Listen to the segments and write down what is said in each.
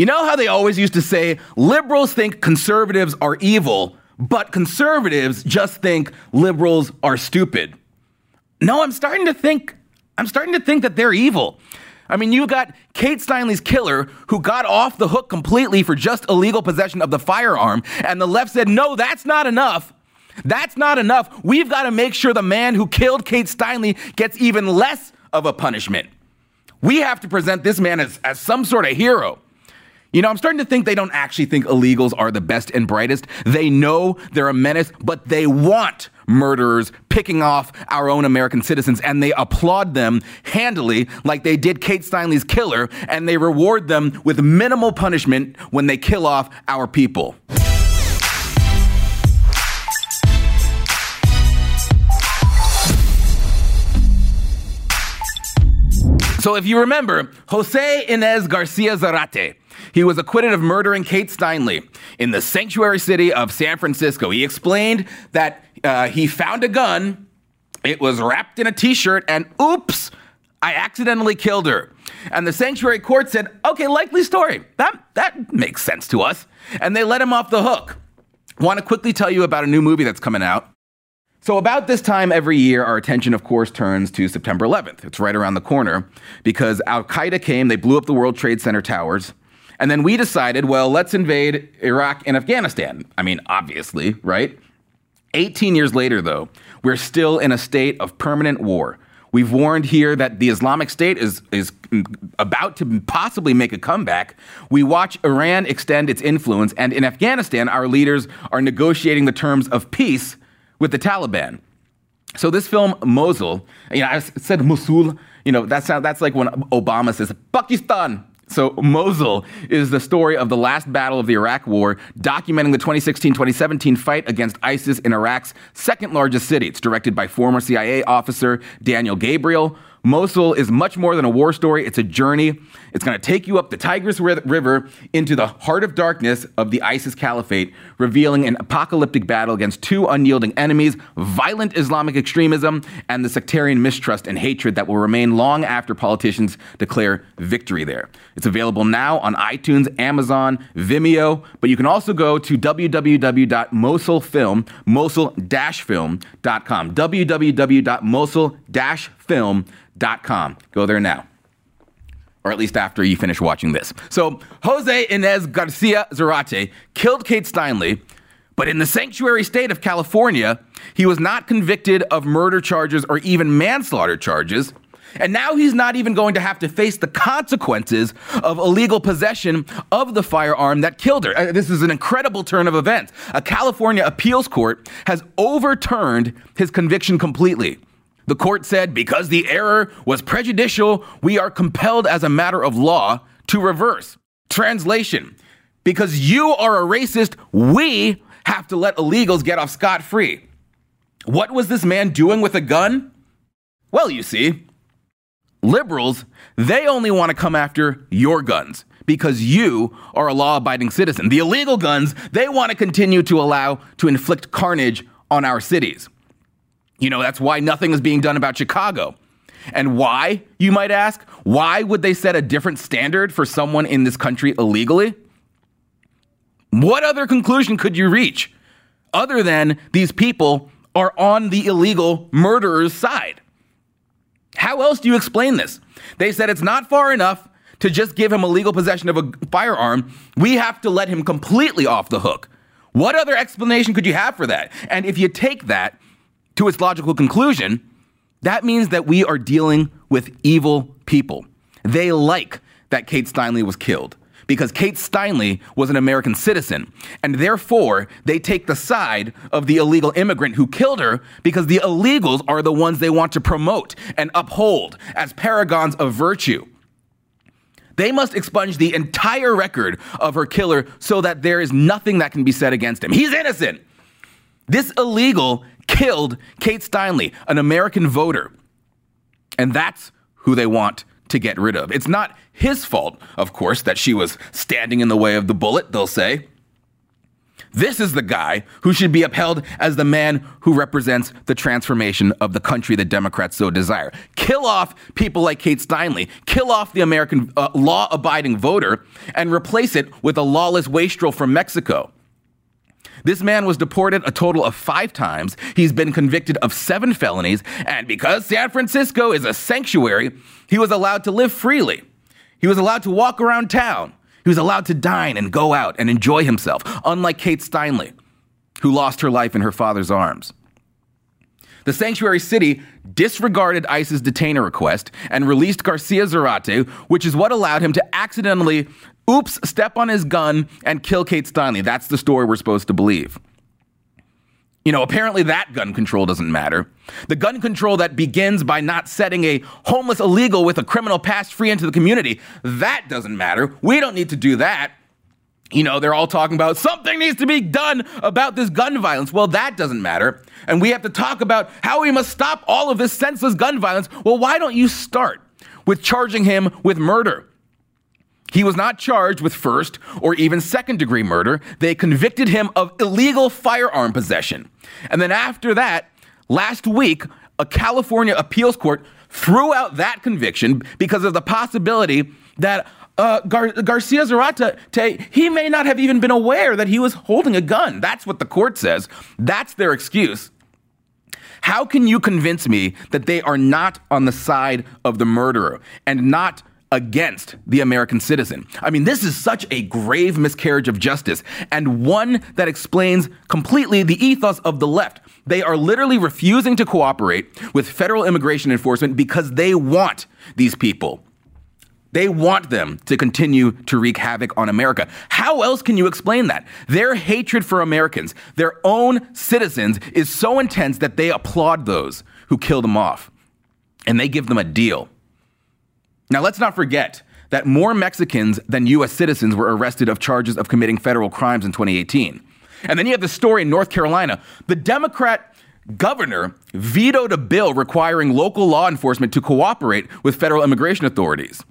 You know how they always used to say liberals think conservatives are evil, but conservatives just think liberals are stupid. No, I'm starting to think I'm starting to think that they're evil. I mean, you got Kate Steinle's killer who got off the hook completely for just illegal possession of the firearm, and the left said, no, that's not enough. That's not enough. We've got to make sure the man who killed Kate Steinle gets even less of a punishment. We have to present this man as, as some sort of hero. You know, I'm starting to think they don't actually think illegals are the best and brightest. They know they're a menace, but they want murderers picking off our own American citizens, and they applaud them handily, like they did Kate Steinle's killer, and they reward them with minimal punishment when they kill off our people. So, if you remember, Jose Inez Garcia Zarate, he was acquitted of murdering Kate Steinle in the sanctuary city of San Francisco. He explained that uh, he found a gun, it was wrapped in a t shirt, and oops, I accidentally killed her. And the sanctuary court said, okay, likely story. That, that makes sense to us. And they let him off the hook. Want to quickly tell you about a new movie that's coming out. So, about this time every year, our attention, of course, turns to September 11th. It's right around the corner because Al Qaeda came, they blew up the World Trade Center towers. And then we decided, well, let's invade Iraq and Afghanistan. I mean, obviously, right? 18 years later, though, we're still in a state of permanent war. We've warned here that the Islamic State is, is about to possibly make a comeback. We watch Iran extend its influence, and in Afghanistan, our leaders are negotiating the terms of peace with the Taliban. So this film, Mosul, you know, I said Mosul, you know, that's, that's like when Obama says Pakistan. So Mosul is the story of the last battle of the Iraq War, documenting the 2016-2017 fight against ISIS in Iraq's second largest city. It's directed by former CIA officer Daniel Gabriel. Mosul is much more than a war story. It's a journey. It's going to take you up the Tigris River into the heart of darkness of the ISIS caliphate, revealing an apocalyptic battle against two unyielding enemies, violent Islamic extremism, and the sectarian mistrust and hatred that will remain long after politicians declare victory there. It's available now on iTunes, Amazon, Vimeo, but you can also go to www.mosulfilm, mosul-film.com, www.mosul-film.com. Go there now. Or at least after you finish watching this. So, Jose Inez Garcia Zarate killed Kate Steinle, but in the sanctuary state of California, he was not convicted of murder charges or even manslaughter charges. And now he's not even going to have to face the consequences of illegal possession of the firearm that killed her. Uh, this is an incredible turn of events. A California appeals court has overturned his conviction completely. The court said because the error was prejudicial, we are compelled as a matter of law to reverse. Translation because you are a racist, we have to let illegals get off scot free. What was this man doing with a gun? Well, you see, liberals, they only want to come after your guns because you are a law abiding citizen. The illegal guns, they want to continue to allow to inflict carnage on our cities. You know, that's why nothing is being done about Chicago. And why, you might ask? Why would they set a different standard for someone in this country illegally? What other conclusion could you reach other than these people are on the illegal murderer's side? How else do you explain this? They said it's not far enough to just give him a legal possession of a firearm. We have to let him completely off the hook. What other explanation could you have for that? And if you take that to its logical conclusion, that means that we are dealing with evil people. They like that Kate Steinle was killed because Kate Steinle was an American citizen, and therefore they take the side of the illegal immigrant who killed her because the illegals are the ones they want to promote and uphold as paragons of virtue. They must expunge the entire record of her killer so that there is nothing that can be said against him. He's innocent. This illegal killed Kate Steinle, an American voter. And that's who they want to get rid of. It's not his fault, of course, that she was standing in the way of the bullet, they'll say. This is the guy who should be upheld as the man who represents the transformation of the country that Democrats so desire. Kill off people like Kate Steinle, kill off the American uh, law abiding voter, and replace it with a lawless wastrel from Mexico. This man was deported a total of five times. He's been convicted of seven felonies. And because San Francisco is a sanctuary, he was allowed to live freely. He was allowed to walk around town. He was allowed to dine and go out and enjoy himself, unlike Kate Steinle, who lost her life in her father's arms. The sanctuary city disregarded ICE's detainer request and released Garcia Zarate, which is what allowed him to accidentally, oops, step on his gun and kill Kate Steinle. That's the story we're supposed to believe. You know, apparently that gun control doesn't matter. The gun control that begins by not setting a homeless illegal with a criminal past free into the community, that doesn't matter. We don't need to do that. You know, they're all talking about something needs to be done about this gun violence. Well, that doesn't matter. And we have to talk about how we must stop all of this senseless gun violence. Well, why don't you start with charging him with murder? He was not charged with first or even second degree murder. They convicted him of illegal firearm possession. And then after that, last week, a California appeals court threw out that conviction because of the possibility that uh, Gar- Garcia Zarate, he may not have even been aware that he was holding a gun. That's what the court says. That's their excuse. How can you convince me that they are not on the side of the murderer and not against the American citizen. I mean, this is such a grave miscarriage of justice and one that explains completely the ethos of the left. They are literally refusing to cooperate with federal immigration enforcement because they want these people. They want them to continue to wreak havoc on America. How else can you explain that? Their hatred for Americans, their own citizens, is so intense that they applaud those who kill them off. And they give them a deal. Now, let's not forget that more Mexicans than US citizens were arrested of charges of committing federal crimes in 2018. And then you have the story in North Carolina. The Democrat governor vetoed a bill requiring local law enforcement to cooperate with federal immigration authorities.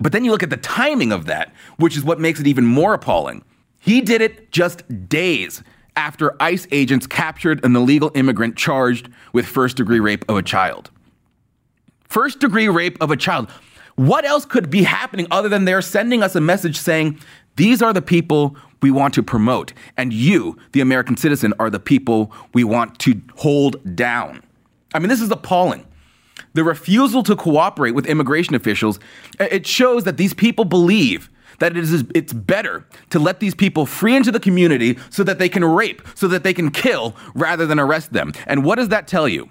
But then you look at the timing of that, which is what makes it even more appalling. He did it just days after ICE agents captured an illegal immigrant charged with first degree rape of a child. First degree rape of a child. What else could be happening other than they're sending us a message saying, these are the people we want to promote, and you, the American citizen, are the people we want to hold down? I mean, this is appalling. The refusal to cooperate with immigration officials, uh, it shows that these people believe that it is it's better to let these people free into the community so that they can rape, so that they can kill rather than arrest them. And what does that tell you?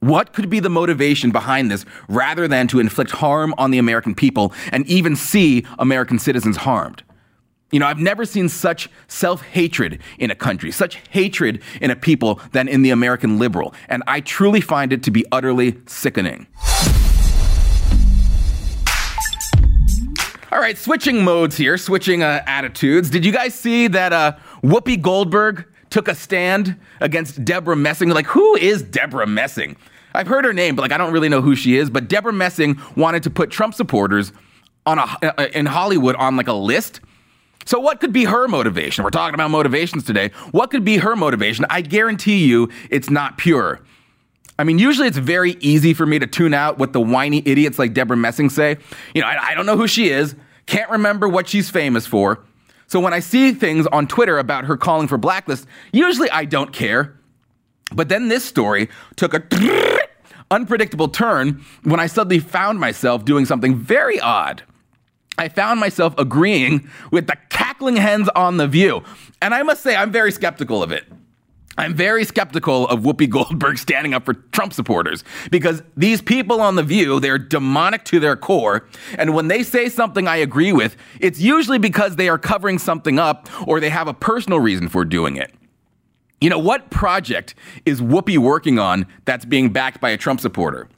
What could be the motivation behind this rather than to inflict harm on the American people and even see American citizens harmed? You know, I've never seen such self hatred in a country, such hatred in a people than in the American liberal. And I truly find it to be utterly sickening. All right, switching modes here, switching uh, attitudes. Did you guys see that uh, Whoopi Goldberg took a stand against Deborah Messing. Like, who is Deborah Messing? I've heard her name, but like I don't really know who she is. But Deborah Messing wanted to put Trump supporters on a uh, in Hollywood on like a list. So what could be her motivation? We're talking about motivations today. What could be her motivation? I guarantee you it's not pure. I mean, usually it's very easy for me to tune out what the whiny idiots like Deborah Messing say. You know, I, I don't know who she is, can't remember what she's famous for. So when I see things on Twitter about her calling for blacklist, usually I don't care. But then this story took a unpredictable turn when I suddenly found myself doing something very odd. I found myself agreeing with the cackling hens on The View. And I must say, I'm very skeptical of it. I'm very skeptical of Whoopi Goldberg standing up for Trump supporters because these people on The View, they're demonic to their core. And when they say something I agree with, it's usually because they are covering something up or they have a personal reason for doing it. You know, what project is Whoopi working on that's being backed by a Trump supporter?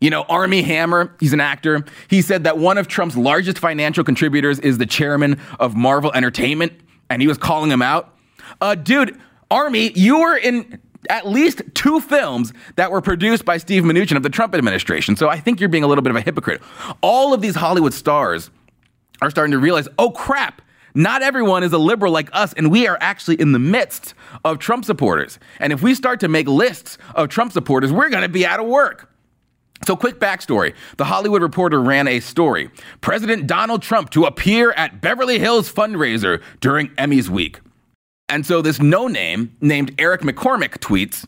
You know, Armie Hammer, he's an actor. He said that one of Trump's largest financial contributors is the chairman of Marvel Entertainment, and he was calling him out. Uh, dude, Armie, you were in at least two films that were produced by Steve Mnuchin of the Trump administration. So I think you're being a little bit of a hypocrite. All of these Hollywood stars are starting to realize, oh crap, Not everyone is a liberal like us, and we are actually in the midst of Trump supporters. And if we start to make lists of Trump supporters, we're going to be out of work. So, quick backstory The Hollywood Reporter ran a story President Donald Trump to appear at Beverly Hills fundraiser during Emmys week. And so, this no name named Eric McCormack tweets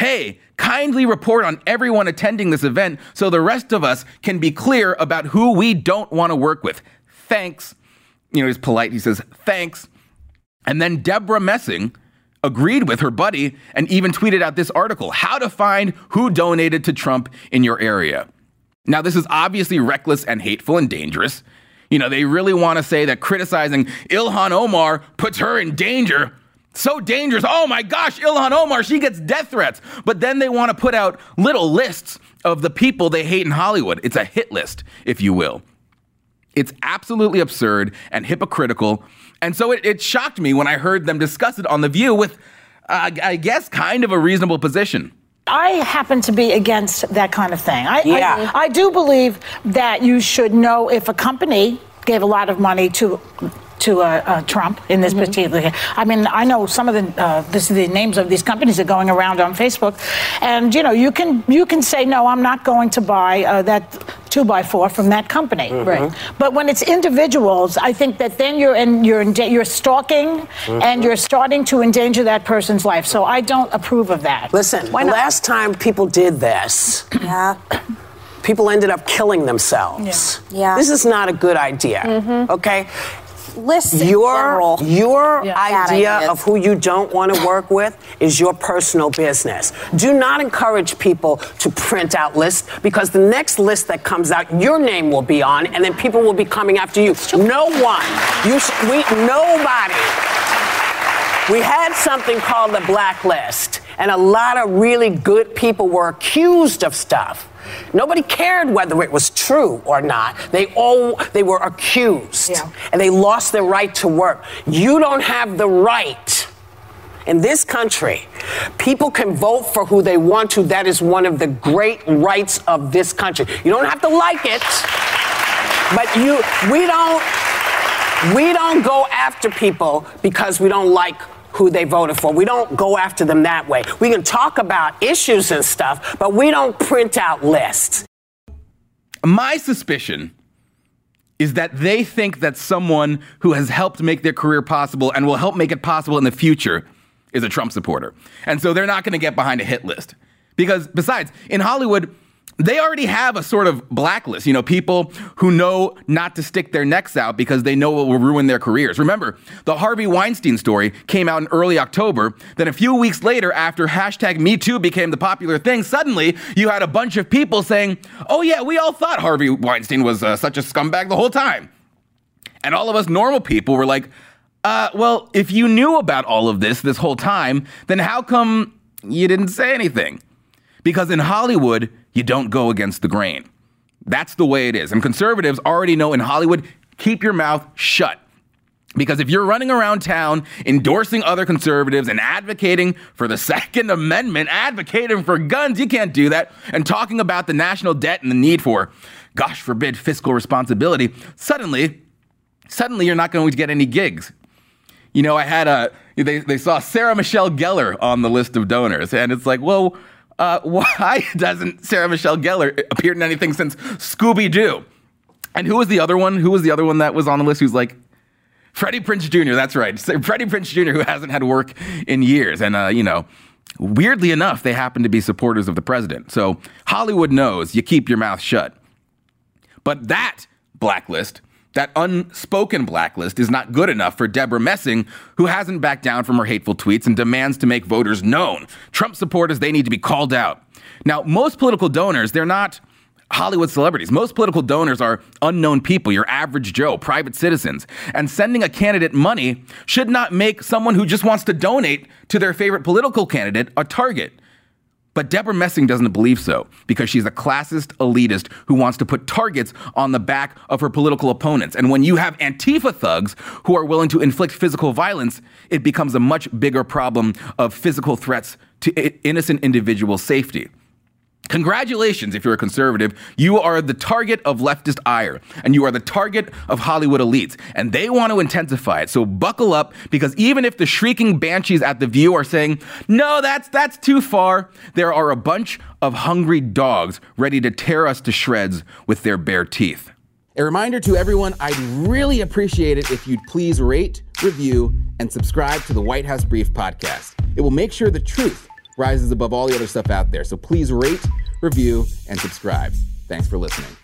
Hey, kindly report on everyone attending this event so the rest of us can be clear about who we don't want to work with. Thanks. You know, he's polite. He says, thanks. And then Debra Messing agreed with her buddy and even tweeted out this article How to Find Who Donated to Trump in Your Area. Now, this is obviously reckless and hateful and dangerous. You know, they really want to say that criticizing Ilhan Omar puts her in danger. So dangerous. Oh my gosh, Ilhan Omar, she gets death threats. But then they want to put out little lists of the people they hate in Hollywood. It's a hit list, if you will. It's absolutely absurd and hypocritical. And so it, it shocked me when I heard them discuss it on The View with, uh, I guess, kind of a reasonable position. I happen to be against that kind of thing. I, yeah. I, I do believe that you should know if a company gave a lot of money to to uh, uh, Trump in this mm-hmm. particular. I mean, I know some of the uh, this, the names of these companies are going around on Facebook, and you know you can you can say no, I'm not going to buy uh, that two by four from that company. Mm-hmm. Right. But when it's individuals, I think that then you're in you're in, you're stalking mm-hmm. and you're starting to endanger that person's life. So I don't approve of that. Listen, Why the last time people did this. Yeah people ended up killing themselves. Yeah. yeah. This is not a good idea. Mm-hmm. Okay? List your your yeah. idea of who you don't want to work with is your personal business. Do not encourage people to print out lists because the next list that comes out, your name will be on, and then people will be coming after you. No one, you, sh- we, nobody. We had something called the blacklist, and a lot of really good people were accused of stuff. Nobody cared whether it was true or not. They all they were accused, yeah. and they lost their right to work. You don't have the right. In this country, people can vote for who they want to. That is one of the great rights of this country. You don't have to like it, but you we don't we don't go after people because we don't like who they voted for. We don't go after them that way. We can talk about issues and stuff, but we don't print out lists. My suspicion is that they think that someone who has helped make their career possible and will help make it possible in the future is a Trump supporter. And so they're not going to get behind a hit list. Because besides, in Hollywood, they already have a sort of blacklist, you know, people who know not to stick their necks out because they know it will ruin their careers. Remember, the Harvey Weinstein story came out in early October. Then a few weeks later, after hashtag MeToo became the popular thing, suddenly you had a bunch of people saying, oh, yeah, we all thought Harvey Weinstein was uh, such a scumbag the whole time. And all of us normal people were like, uh, well, if you knew about all of this this whole time, then how come you didn't say anything? Because in Hollywood, you don't go against the grain. That's the way it is. And conservatives already know in Hollywood, keep your mouth shut. Because if you're running around town endorsing other conservatives and advocating for the Second Amendment, advocating for guns, you can't do that, and talking about the national debt and the need for, gosh forbid, fiscal responsibility, suddenly, suddenly you're not going to get any gigs. You know, I had a, they, they saw Sarah Michelle Gellar on the list of donors, and it's like, well, uh, why doesn't Sarah Michelle Gellar appear in anything since Scooby Doo? And who was the other one? Who was the other one that was on the list who's like, Freddie Prinze Jr., that's right. Freddie Prinze Jr., who hasn't had work in years. And, uh, you know, weirdly enough, they happen to be supporters of the president. So Hollywood knows you keep your mouth shut. But that blacklist that unspoken blacklist is not good enough for Deborah Messing, who hasn't backed down from her hateful tweets and demands to make voters known. Trump supporters, they need to be called out. Now, most political donors, they're not Hollywood celebrities. Most political donors are unknown people, your average Joe, private citizens. And sending a candidate money should not make someone who just wants to donate to their favorite political candidate a target. But Deborah Messing doesn't believe so because she's a classist elitist who wants to put targets on the back of her political opponents. And when you have Antifa thugs who are willing to inflict physical violence, it becomes a much bigger problem of physical threats to innocent individual safety. Congratulations, if you're a conservative. You are the target of leftist ire, and you are the target of Hollywood elites, and they want to intensify it. So buckle up, because even if the shrieking banshees at the View are saying, "No, that's that's too far," there are a bunch of hungry dogs ready to tear us to shreds with their bare teeth. A reminder to everyone: I'd really appreciate it if you'd please rate, review, and subscribe to the White House Brief podcast. It will make sure the truth rises above all the other stuff out there. So please rate, review, and subscribe. Thanks for listening.